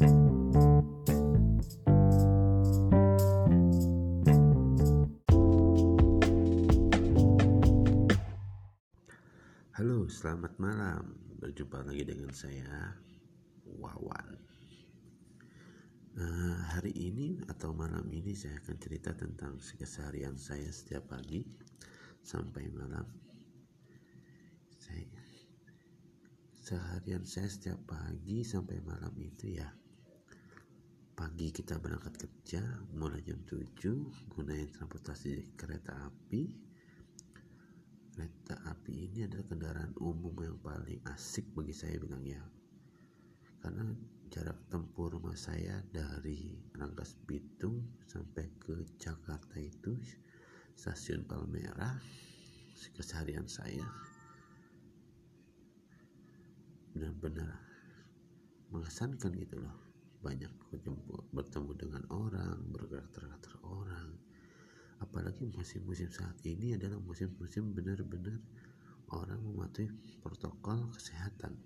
Halo, selamat malam. Berjumpa lagi dengan saya, Wawan. Uh, hari ini atau malam ini saya akan cerita tentang keseharian saya setiap pagi sampai malam. Saya, seharian saya setiap pagi sampai malam itu ya pagi kita berangkat kerja mulai jam 7 gunain transportasi kereta api. Kereta api ini adalah kendaraan umum yang paling asik bagi saya bilang ya. Karena jarak tempuh rumah saya dari Rangkas Bitung sampai ke Jakarta itu stasiun Palmerah keseharian saya. Benar-benar mengesankan gitu loh banyak bertemu dengan orang bergerak tergerak orang. Apalagi musim-musim saat ini adalah musim-musim benar-benar orang mematuhi protokol kesehatan.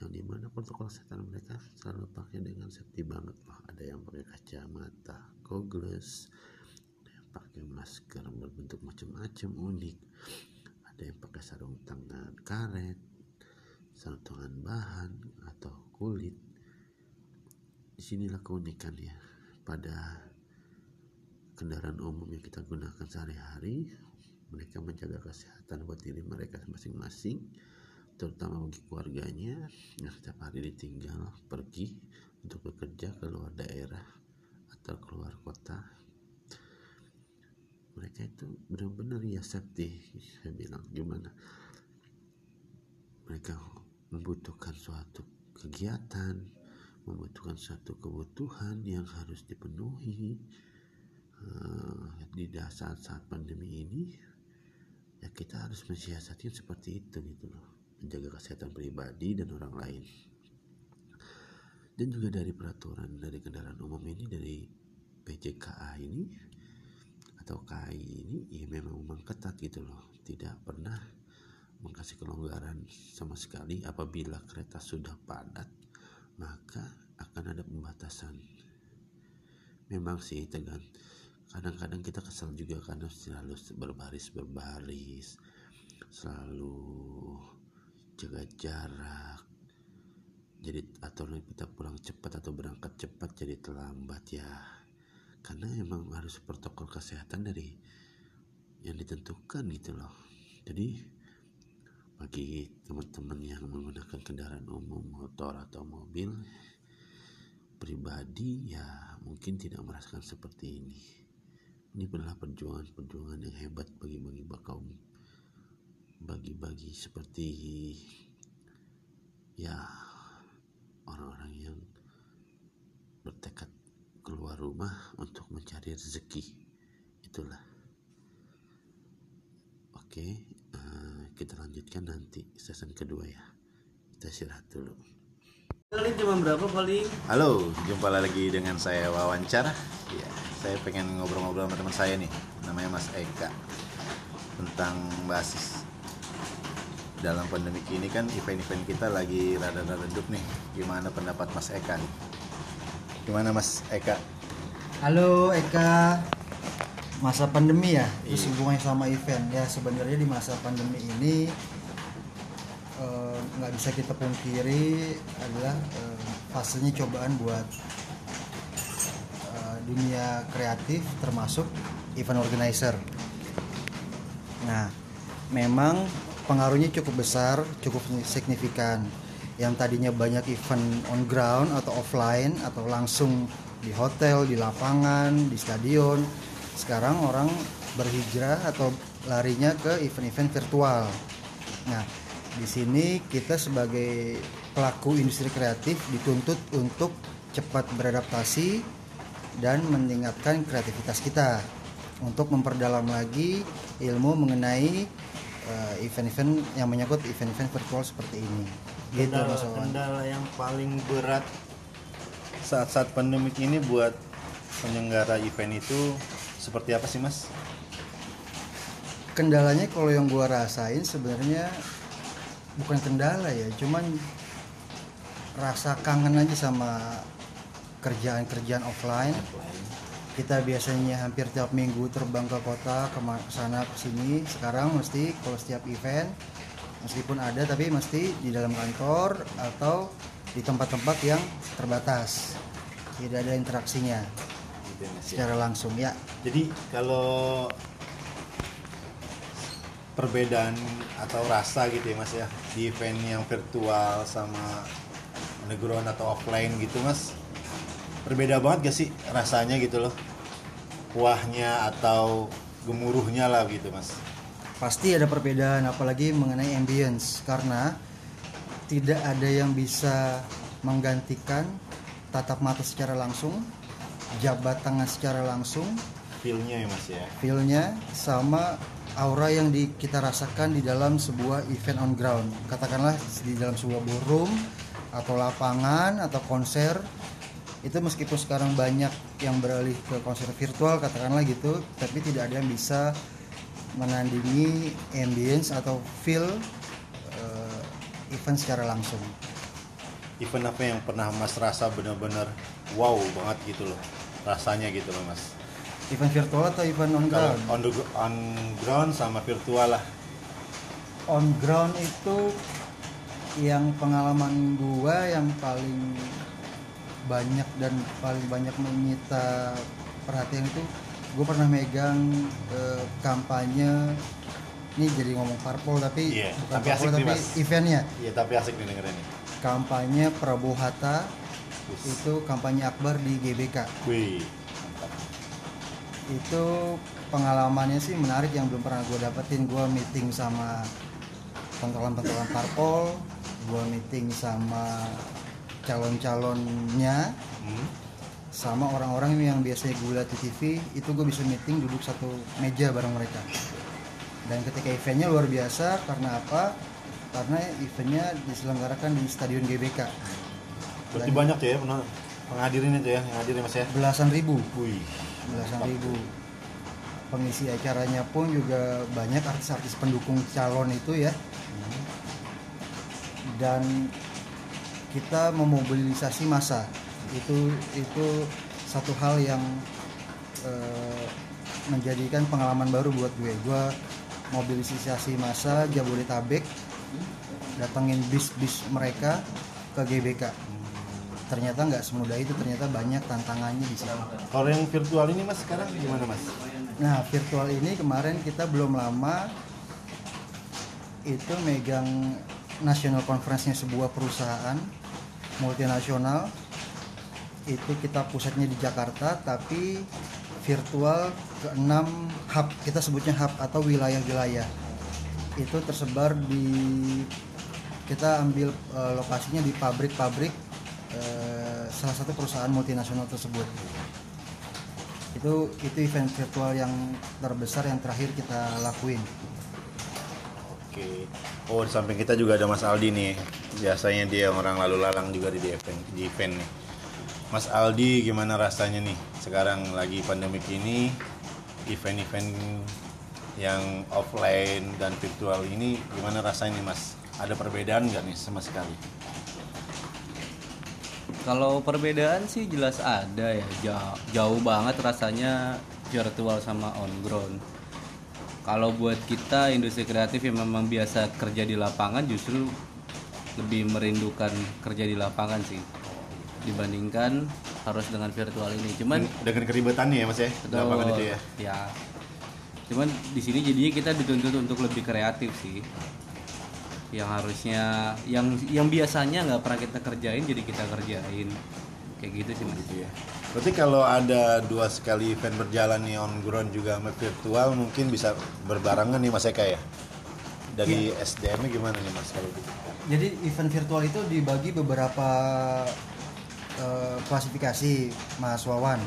Yang di mana protokol kesehatan mereka selalu pakai dengan safety banget loh ada yang pakai kacamata goggles ada yang pakai masker berbentuk macam-macam unik. Ada yang pakai sarung tangan karet sarung tangan bahan atau kulit di sinilah keunikannya pada kendaraan umum yang kita gunakan sehari-hari. Mereka menjaga kesehatan buat diri mereka masing-masing terutama bagi keluarganya yang setiap hari ditinggal pergi untuk bekerja ke luar daerah atau keluar kota. Mereka itu benar-benar ya safety saya bilang. Gimana? Mereka membutuhkan suatu kegiatan membutuhkan satu kebutuhan yang harus dipenuhi uh, di saat-saat pandemi ini ya kita harus mensiasati seperti itu gitu loh. Menjaga kesehatan pribadi dan orang lain. Dan juga dari peraturan dari kendaraan umum ini dari PJKA ini atau KAI ini ya memang memang ketat gitu loh. Tidak pernah mengkasih kelonggaran sama sekali apabila kereta sudah padat maka akan ada pembatasan. Memang sih tegan kadang-kadang kita kesal juga karena selalu berbaris berbaris selalu jaga jarak jadi atau kita pulang cepat atau berangkat cepat jadi terlambat ya. Karena emang harus protokol kesehatan dari yang ditentukan gitu loh. Jadi bagi teman-teman yang menggunakan kendaraan umum motor atau mobil pribadi ya mungkin tidak merasakan seperti ini. Ini adalah perjuangan-perjuangan yang hebat bagi-bagi kaum bagi-bagi seperti ya orang-orang yang bertekad keluar rumah untuk mencari rezeki. Itulah. Oke uh, kita lanjutkan nanti season kedua ya. Kita istirahat dulu Kali jam berapa paling? Halo, jumpa lagi dengan saya wawancara. Ya, saya pengen ngobrol-ngobrol sama teman saya nih namanya Mas Eka tentang basis. Dalam pandemi ini kan event-event kita lagi rada-rada redup nih. Gimana pendapat Mas Eka nih? Gimana Mas Eka? Halo Eka. Masa pandemi ya? Iya. terus hubungannya sama event. Ya sebenarnya di masa pandemi ini eh, nggak bisa kita pungkiri adalah eh, fasenya cobaan buat eh, dunia kreatif termasuk event organizer. Nah, memang pengaruhnya cukup besar, cukup signifikan. Yang tadinya banyak event on ground atau offline atau langsung di hotel, di lapangan, di stadion, sekarang orang berhijrah atau larinya ke event-event virtual. Nah, di sini kita sebagai pelaku industri kreatif dituntut untuk cepat beradaptasi dan meningkatkan kreativitas kita untuk memperdalam lagi ilmu mengenai eh, event-event yang menyangkut event-event virtual seperti ini. Gitu kendala, Wawan. kendala yang paling berat saat-saat pandemik ini buat penyelenggara event itu seperti apa sih mas? Kendalanya kalau yang gua rasain sebenarnya bukan kendala ya, cuman rasa kangen aja sama kerjaan-kerjaan offline. Kita biasanya hampir tiap minggu terbang ke kota ke sana ke sini. Sekarang mesti kalau setiap event meskipun ada tapi mesti di dalam kantor atau di tempat-tempat yang terbatas. Tidak ada interaksinya Gitu ya, ya. secara langsung ya. Jadi kalau perbedaan atau rasa gitu ya mas ya? Di event yang virtual sama underground atau offline gitu mas. Berbeda banget gak sih rasanya gitu loh? Kuahnya atau gemuruhnya lah gitu mas. Pasti ada perbedaan apalagi mengenai ambience. Karena tidak ada yang bisa menggantikan tatap mata secara langsung jabat tangan secara langsung feelnya ya mas ya? feelnya sama aura yang di, kita rasakan di dalam sebuah event on ground. Katakanlah di dalam sebuah ballroom atau lapangan atau konser itu meskipun sekarang banyak yang beralih ke konser virtual katakanlah gitu tapi tidak ada yang bisa menandingi ambience atau feel eh, event secara langsung. Event apa yang pernah mas rasa benar-benar wow banget gitu loh rasanya gitu loh mas event virtual atau event on kalau ground? on, the, on ground sama virtual lah. On ground itu yang pengalaman gua yang paling banyak dan paling banyak menyita perhatian itu gue pernah megang eh, kampanye. Ini jadi ngomong parpol tapi Iya, bukan tapi parpol asik nih, tapi Mas. eventnya iya tapi asik nih dengerin nih kampanye Prabowo Hatta Wis. itu kampanye akbar di GBK. Wih itu pengalamannya sih menarik yang belum pernah gue dapetin. Gue meeting sama pentolan-pentolan parpol gue meeting sama calon-calonnya hmm? sama orang-orang yang biasanya gue lihat di TV itu gue bisa meeting duduk satu meja bareng mereka. Dan ketika eventnya luar biasa karena apa? Karena eventnya diselenggarakan di stadion GBK. Berarti Dan- banyak ya pernah penghadirin itu ya yang hadir ya mas ya? Belasan ribu. Wih belasan ribu. Pengisi acaranya pun juga banyak artis-artis pendukung calon itu ya. Dan kita memobilisasi massa. Itu itu satu hal yang eh, menjadikan pengalaman baru buat gue. Gue mobilisasi massa Jabodetabek datengin bis-bis mereka ke GBK ternyata nggak semudah itu ternyata banyak tantangannya di sana kalau yang virtual ini mas sekarang gimana mas Nah, virtual ini kemarin kita belum lama itu megang national conference-nya sebuah perusahaan multinasional. Itu kita pusatnya di Jakarta, tapi virtual ke enam hub, kita sebutnya hub atau wilayah-wilayah. Itu tersebar di kita ambil eh, lokasinya di pabrik-pabrik eh, salah satu perusahaan multinasional tersebut. Itu itu event virtual yang terbesar yang terakhir kita lakuin. Oke. Oh di samping kita juga ada mas Aldi nih. Biasanya dia orang lalu lalang juga di event di event nih. Mas Aldi gimana rasanya nih? Sekarang lagi pandemik ini event-event yang offline dan virtual ini gimana rasanya nih mas? Ada perbedaan nggak nih sama sekali Kalau perbedaan sih jelas ada ya, jauh, jauh banget rasanya virtual sama on ground. Kalau buat kita industri kreatif yang memang biasa kerja di lapangan justru lebih merindukan kerja di lapangan sih dibandingkan harus dengan virtual ini. Cuman dengan keribetannya ya mas ya lapangan itu ya Ya. Cuman di sini jadinya kita dituntut untuk lebih kreatif sih. Yang harusnya yang yang biasanya nggak pernah kita kerjain jadi kita kerjain. Kayak gitu sih Mas. Gitu ya. Berarti kalau ada dua sekali event berjalan nih on ground juga sama virtual mungkin bisa berbarengan nih Mas Eka ya. Dari SDM-nya gimana nih Mas kalau gitu? jadi event virtual itu dibagi beberapa eh, klasifikasi Mas Wawan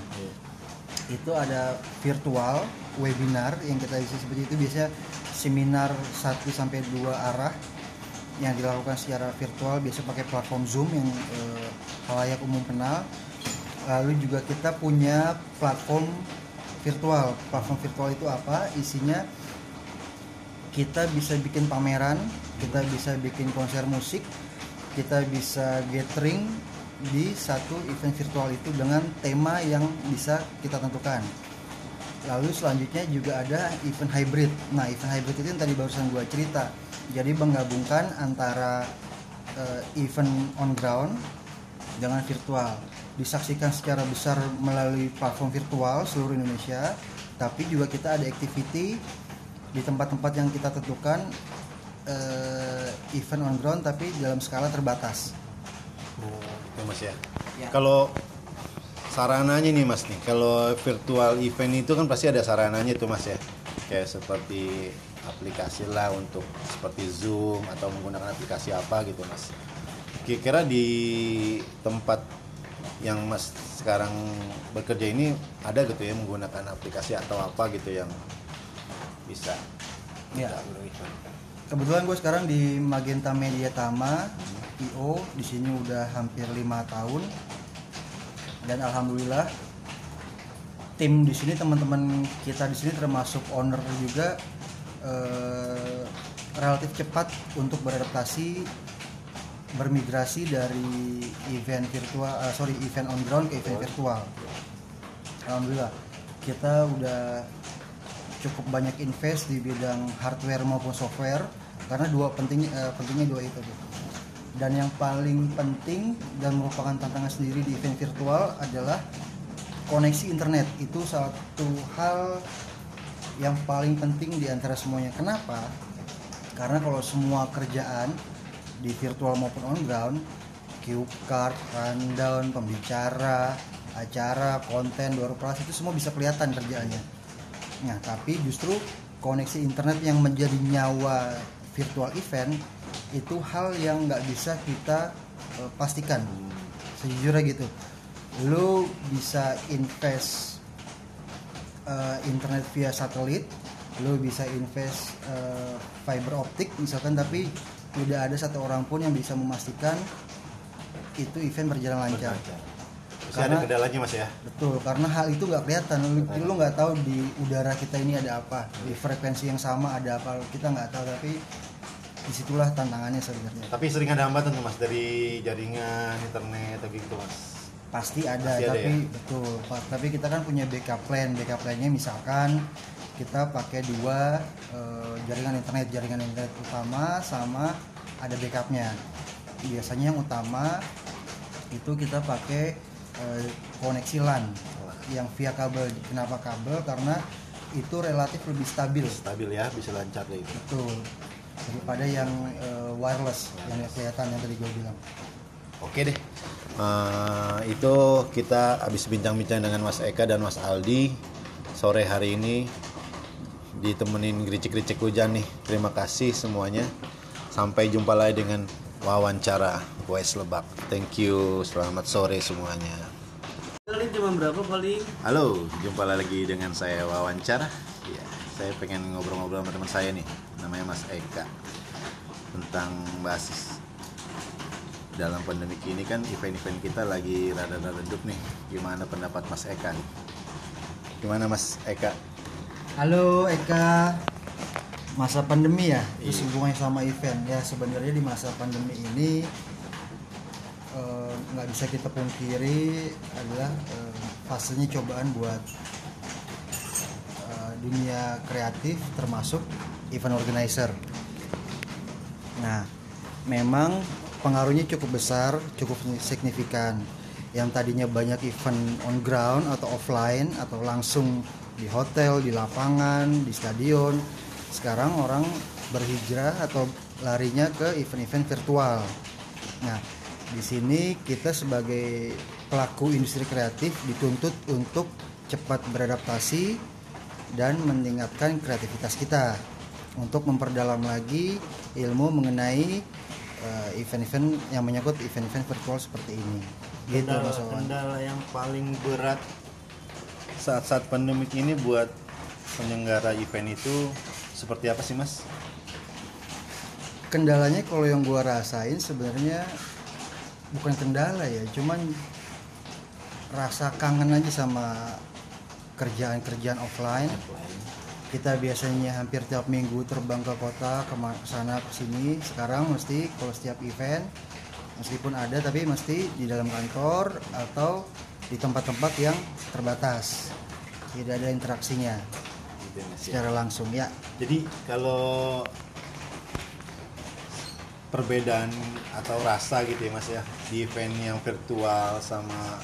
itu ada virtual webinar yang kita bisa seperti itu biasanya seminar 1 sampai 2 arah yang dilakukan secara virtual biasa pakai platform Zoom yang eh, halayak umum kenal. Lalu juga kita punya platform virtual. Platform virtual itu apa? Isinya kita bisa bikin pameran kita bisa bikin konser musik kita bisa gathering di satu event virtual itu dengan tema yang bisa kita tentukan. Lalu selanjutnya juga ada event hybrid. Nah, event hybrid itu yang tadi barusan gua cerita. Jadi menggabungkan antara eh, event on ground dengan virtual. Disaksikan secara besar melalui platform virtual seluruh Indonesia, tapi juga kita ada activity di tempat-tempat yang kita tentukan eh, event on ground tapi dalam skala terbatas. Itu mas ya. Ya. Kalau sarananya nih mas nih, kalau virtual event itu kan pasti ada sarananya tuh mas ya. Kayak seperti aplikasi lah untuk seperti Zoom atau menggunakan aplikasi apa gitu mas. Kira-kira di tempat yang mas sekarang bekerja ini ada gitu ya menggunakan aplikasi atau apa gitu yang bisa Ya. Kebetulan gue sekarang di Magenta Media Tama, IO, di sini udah hampir lima tahun, dan alhamdulillah tim di sini teman-teman kita di sini termasuk owner juga eh, relatif cepat untuk beradaptasi bermigrasi dari event virtual, eh, sorry event on ground ke event virtual. Alhamdulillah kita udah cukup banyak invest di bidang hardware maupun software karena dua penting eh, pentingnya dua itu gitu. Dan yang paling penting dan merupakan tantangan sendiri di event virtual adalah koneksi internet. Itu satu hal yang paling penting di antara semuanya. Kenapa? Karena kalau semua kerjaan di virtual maupun on ground cue card, rundown, pembicara, acara, konten, door prize itu semua bisa kelihatan kerjaannya. Nah, tapi justru koneksi internet yang menjadi nyawa virtual event itu hal yang nggak bisa kita eh, pastikan. Sejujurnya gitu. Lu bisa invest eh, internet via satelit, lu bisa invest eh, fiber optik misalkan tapi tidak ada satu orang pun yang bisa memastikan itu event berjalan lancar. Masih ada Karena- kendalanya mas ya. Betul, karena hal itu nggak kelihatan. Lu, lu nggak tahu di udara kita ini ada apa, di frekuensi yang sama ada apa, kita nggak tahu. Tapi di situlah tantangannya sebenarnya. Tapi sering ada hambatan tuh mas dari jaringan internet atau gitu mas. Pasti ada, Pasti ada tapi ya? betul. Tapi kita kan punya backup plan. Backup plannya misalkan kita pakai dua eh, jaringan internet, jaringan internet utama sama ada backupnya. Biasanya yang utama itu kita pakai eh, koneksi LAN yang via kabel. Kenapa kabel? Karena itu relatif lebih stabil. Stabil ya, bisa lancar gitu. Betul. Daripada yang eh, wireless, yang kelihatan yang tadi gue bilang. Oke deh. Eh, itu kita habis bincang-bincang dengan Mas Eka dan Mas Aldi sore hari ini ditemenin gericik-gericik hujan nih. Terima kasih semuanya. Sampai jumpa lagi dengan wawancara West Lebak. Thank you. Selamat sore semuanya. Kali cuma berapa paling? Halo, jumpa lagi dengan saya wawancara. Ya, saya pengen ngobrol-ngobrol sama teman saya nih, namanya Mas Eka tentang basis. Dalam pandemi ini kan event-event kita lagi rada-rada redup nih. Gimana pendapat Mas Eka nih? Gimana Mas Eka? Halo Eka, masa pandemi ya, terus Iya. hubungannya sama event ya sebenarnya di masa pandemi ini eh, nggak bisa kita pungkiri adalah eh, fasenya cobaan buat eh, dunia kreatif termasuk event organizer. Nah, memang pengaruhnya cukup besar, cukup signifikan. Yang tadinya banyak event on ground atau offline atau langsung di hotel, di lapangan, di stadion. Sekarang orang berhijrah atau larinya ke event-event virtual. Nah, di sini kita sebagai pelaku industri kreatif dituntut untuk cepat beradaptasi dan meningkatkan kreativitas kita untuk memperdalam lagi ilmu mengenai eh, event-event yang menyangkut event-event virtual seperti ini. Gitu kendala, Mas Wawan. kendala yang paling berat saat-saat pandemik ini buat penyelenggara event itu seperti apa sih Mas? Kendalanya kalau yang gua rasain sebenarnya bukan kendala ya, cuman rasa kangen aja sama kerjaan-kerjaan offline. Kita biasanya hampir tiap minggu terbang ke kota, ke sana ke sini. Sekarang mesti kalau setiap event meskipun ada tapi mesti di dalam kantor atau di tempat-tempat yang terbatas tidak ada interaksinya Gitu ya, ya. secara langsung ya Jadi kalau perbedaan atau rasa gitu ya mas ya di event yang virtual sama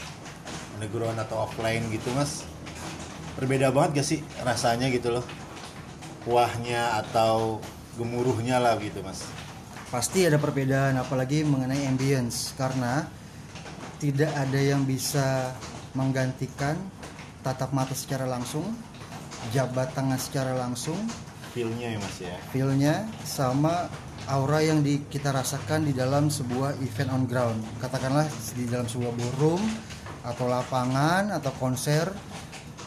underground atau offline gitu mas berbeda banget gak sih rasanya gitu loh? Kuahnya atau gemuruhnya lah gitu mas. Pasti ada perbedaan apalagi mengenai ambience. Karena tidak ada yang bisa menggantikan tatap mata secara langsung jabat tangan secara langsung. Feelnya ya mas ya? Feelnya sama aura yang di, kita rasakan di dalam sebuah event on ground. Katakanlah di dalam sebuah ballroom atau lapangan atau konser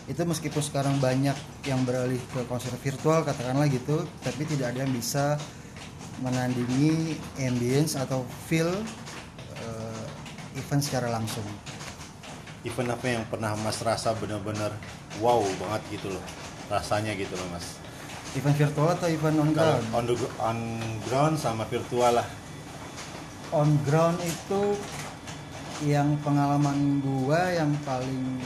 itu meskipun sekarang banyak yang beralih ke konser virtual katakanlah gitu tapi tidak ada yang bisa menandingi ambience atau feel eh, event secara langsung. Event apa yang pernah mas rasa bener-bener wow banget gitu loh rasanya gitu loh mas? Event virtual atau event on kalau ground? on, the, on ground sama virtual lah. On ground itu yang pengalaman gua yang paling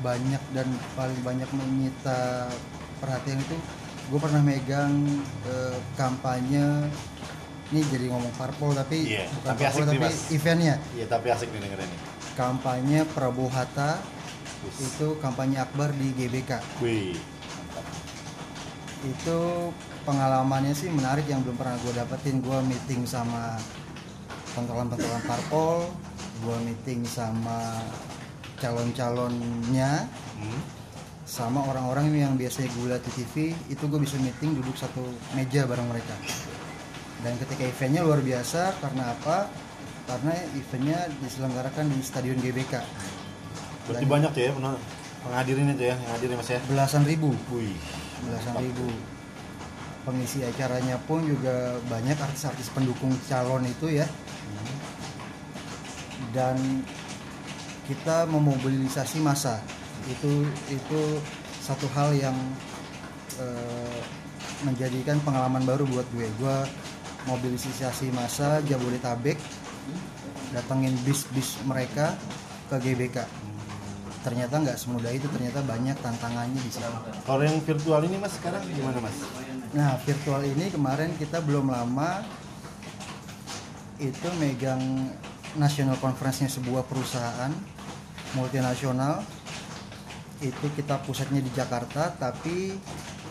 banyak dan paling banyak menyita perhatian itu gue pernah megang eh, kampanye ini jadi ngomong parpol tapi Iya, bukan tapi parpol asik nih, tapi Mas. eventnya iya tapi asik nih dengerin nih kampanye Prabowo Hatta Wis. itu kampanye akbar di GBK. Wih. Itu pengalamannya sih menarik yang belum pernah gue dapetin. Gue meeting sama pentolan-pentolan parpol gue meeting sama calon-calonnya hmm? sama orang-orang yang biasanya gue lihat di TV itu gue bisa meeting duduk satu meja bareng mereka. Dan ketika eventnya luar biasa karena apa? Karena eventnya diselenggarakan di stadion GBK. Berarti Dan banyak tuh ya peng- penghadirin itu ya yang hadir ya mas ya? belasan ribu. Wih belasan ribu. Pengisi acaranya pun juga banyak artis-artis pendukung calon itu ya. Dan kita memobilisasi massa. Itu itu satu hal yang eh, menjadikan pengalaman baru buat gue. Gue mobilisasi massa Jabodetabek datengin bis-bis mereka ke GBK. Ternyata nggak semudah itu ternyata banyak tantangannya di sini kalau yang virtual ini mas sekarang gimana mas? Nah, virtual ini kemarin kita belum lama itu megang national conference-nya sebuah perusahaan multinasional. Itu kita pusatnya di Jakarta, tapi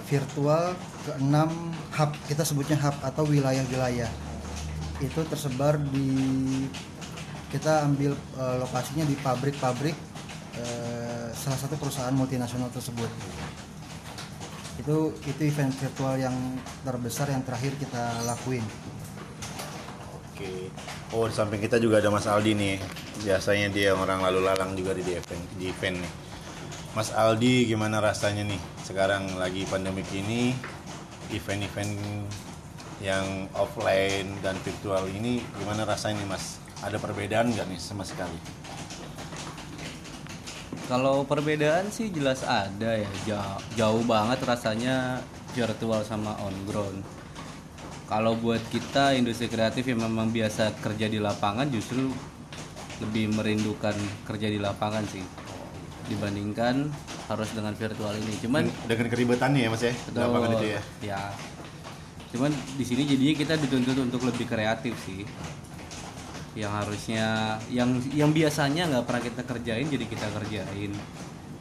virtual ke enam hub, kita sebutnya hub atau wilayah-wilayah. Itu tersebar di kita ambil eh, lokasinya di pabrik-pabrik eh, salah satu perusahaan multinasional tersebut itu itu event virtual yang terbesar yang terakhir kita lakuin oke. Oh di samping kita juga ada mas Aldi nih. Biasanya dia orang lalu lalang juga di event di event nih. Mas Aldi gimana rasanya nih sekarang lagi pandemik ini? Event-event yang offline dan virtual ini gimana rasanya nih mas? Ada perbedaan nggak nih sama sekali? Kalau perbedaan sih jelas ada ya, jauh, jauh banget rasanya virtual sama on ground. Kalau buat kita industri kreatif yang memang biasa kerja di lapangan justru lebih merindukan kerja di lapangan sih dibandingkan harus dengan virtual ini. Cuman dengan keribetannya ya mas ya di lapangan itu ya Ya. Cuman di sini jadinya kita dituntut untuk lebih kreatif sih. Yang harusnya yang yang biasanya nggak pernah kita kerjain jadi kita kerjain.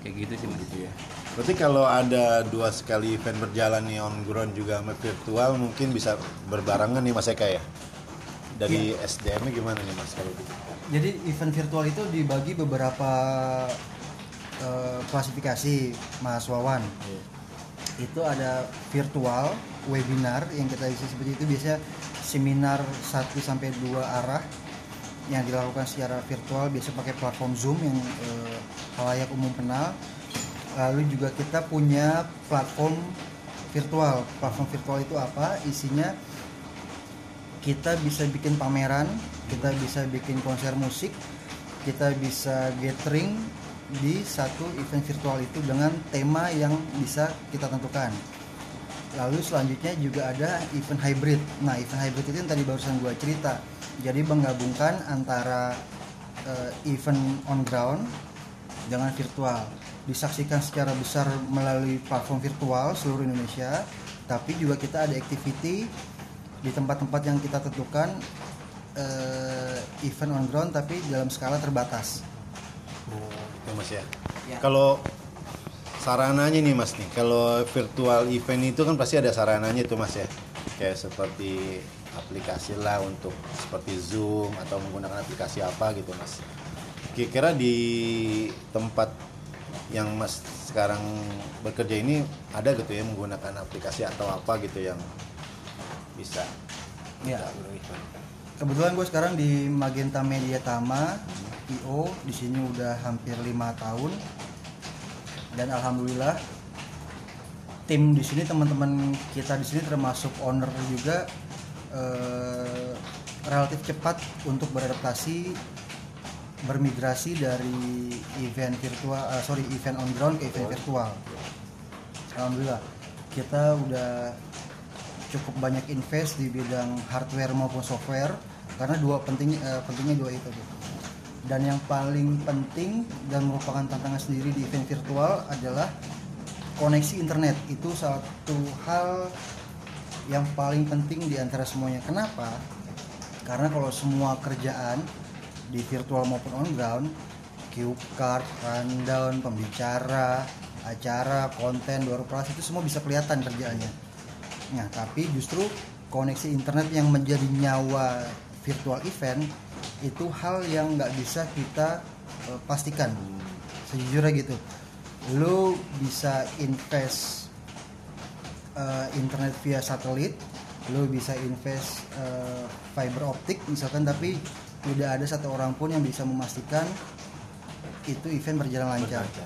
Kayak gitu sih Mas. gitu ya. Berarti kalau ada dua sekali event berjalan nih on ground juga sama virtual mungkin bisa berbarengan nih mas Eka ya? Dari SDM nya gimana nih mas kalau gitu? Jadi event virtual itu dibagi beberapa eh, klasifikasi Mas Wawan. Itu ada virtual webinar yang kita isi seperti itu. Biasanya seminar 1 sampai 2 arah yang dilakukan secara virtual biasa pakai platform Zoom yang eh, halayak umum kenal. Lalu juga kita punya platform virtual. Platform virtual itu apa? Isinya kita bisa bikin pameran kita bisa bikin konser musik kita bisa gathering di satu event virtual itu dengan tema yang bisa kita tentukan. Lalu selanjutnya juga ada event hybrid. Nah event hybrid itu yang tadi barusan gua cerita. Jadi menggabungkan antara eh, event on ground dengan virtual disaksikan secara besar melalui platform virtual seluruh Indonesia tapi juga kita ada activity di tempat-tempat yang kita tentukan eh, event on ground tapi dalam skala terbatas Ya mas ya. Ya. Kalau sarananya nih mas nih, kalau virtual event itu kan pasti ada sarananya tuh mas ya. Kayak seperti aplikasi lah untuk seperti Zoom atau menggunakan aplikasi apa gitu mas. Kira-kira di tempat yang mas sekarang bekerja ini ada gitu ya menggunakan aplikasi atau apa gitu yang bisa Ya. Kebetulan gue sekarang di Magenta Media Tama, IO, di sini udah hampir lima tahun, dan alhamdulillah tim di sini teman-teman kita di sini termasuk owner juga eh, relatif cepat untuk beradaptasi bermigrasi dari event virtual, eh, sorry event on ground ke event virtual. Alhamdulillah kita udah cukup banyak invest di bidang hardware maupun software karena dua penting eh, pentingnya dua itu tuh. dan yang paling penting dan merupakan tantangan sendiri di event virtual adalah koneksi internet itu satu hal yang paling penting di antara semuanya kenapa karena kalau semua kerjaan di virtual maupun on ground cue card, rundown, pembicara, acara, konten, door prize itu semua bisa kelihatan kerjaannya Nah, tapi justru koneksi internet yang menjadi nyawa virtual event itu hal yang nggak bisa kita eh, pastikan. Sejujurnya gitu. Lu bisa invest eh, internet via satelit, lu bisa invest eh, fiber optik misalkan tapi tidak ada satu orang pun yang bisa memastikan itu event berjalan lancar. Masih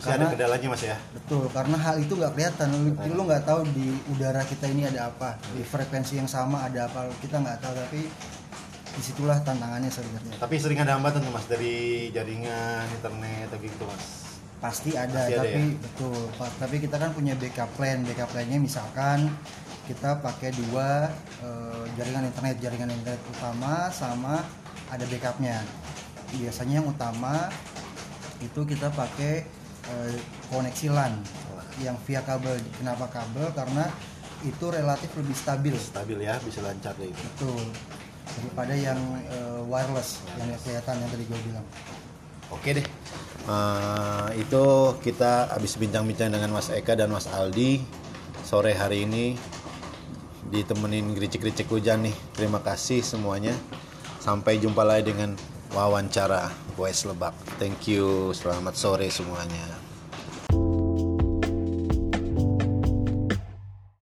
ada Karena- kendalanya mas ya. Betul, karena hal itu nggak kelihatan. Lu, lu nggak tahu di udara kita ini ada apa, di frekuensi yang sama ada apa, kita nggak tahu. Tapi di situlah tantangannya sebenarnya. Tapi sering ada hambatan tuh mas dari jaringan internet atau gitu mas. Pasti ada, Pasti ada tapi ya? betul. Tapi kita kan punya backup plan. Backup plannya misalkan kita pakai dua eh, jaringan internet, jaringan internet utama sama ada backupnya. Biasanya yang utama itu kita pakai eh, koneksi LAN yang via kabel. Kenapa kabel? Karena itu relatif lebih stabil. Stabil ya, bisa lancar gitu. Betul. Daripada yang eh, wireless yang nggak kelihatan yang tadi gue bilang. Oke deh. Eh, itu kita habis bincang-bincang dengan Mas Eka dan Mas Aldi sore hari ini ditemenin gericik-gericik hujan nih. Terima kasih semuanya. Sampai jumpa lagi dengan wawancara Voice Lebak. Thank you. Selamat sore semuanya.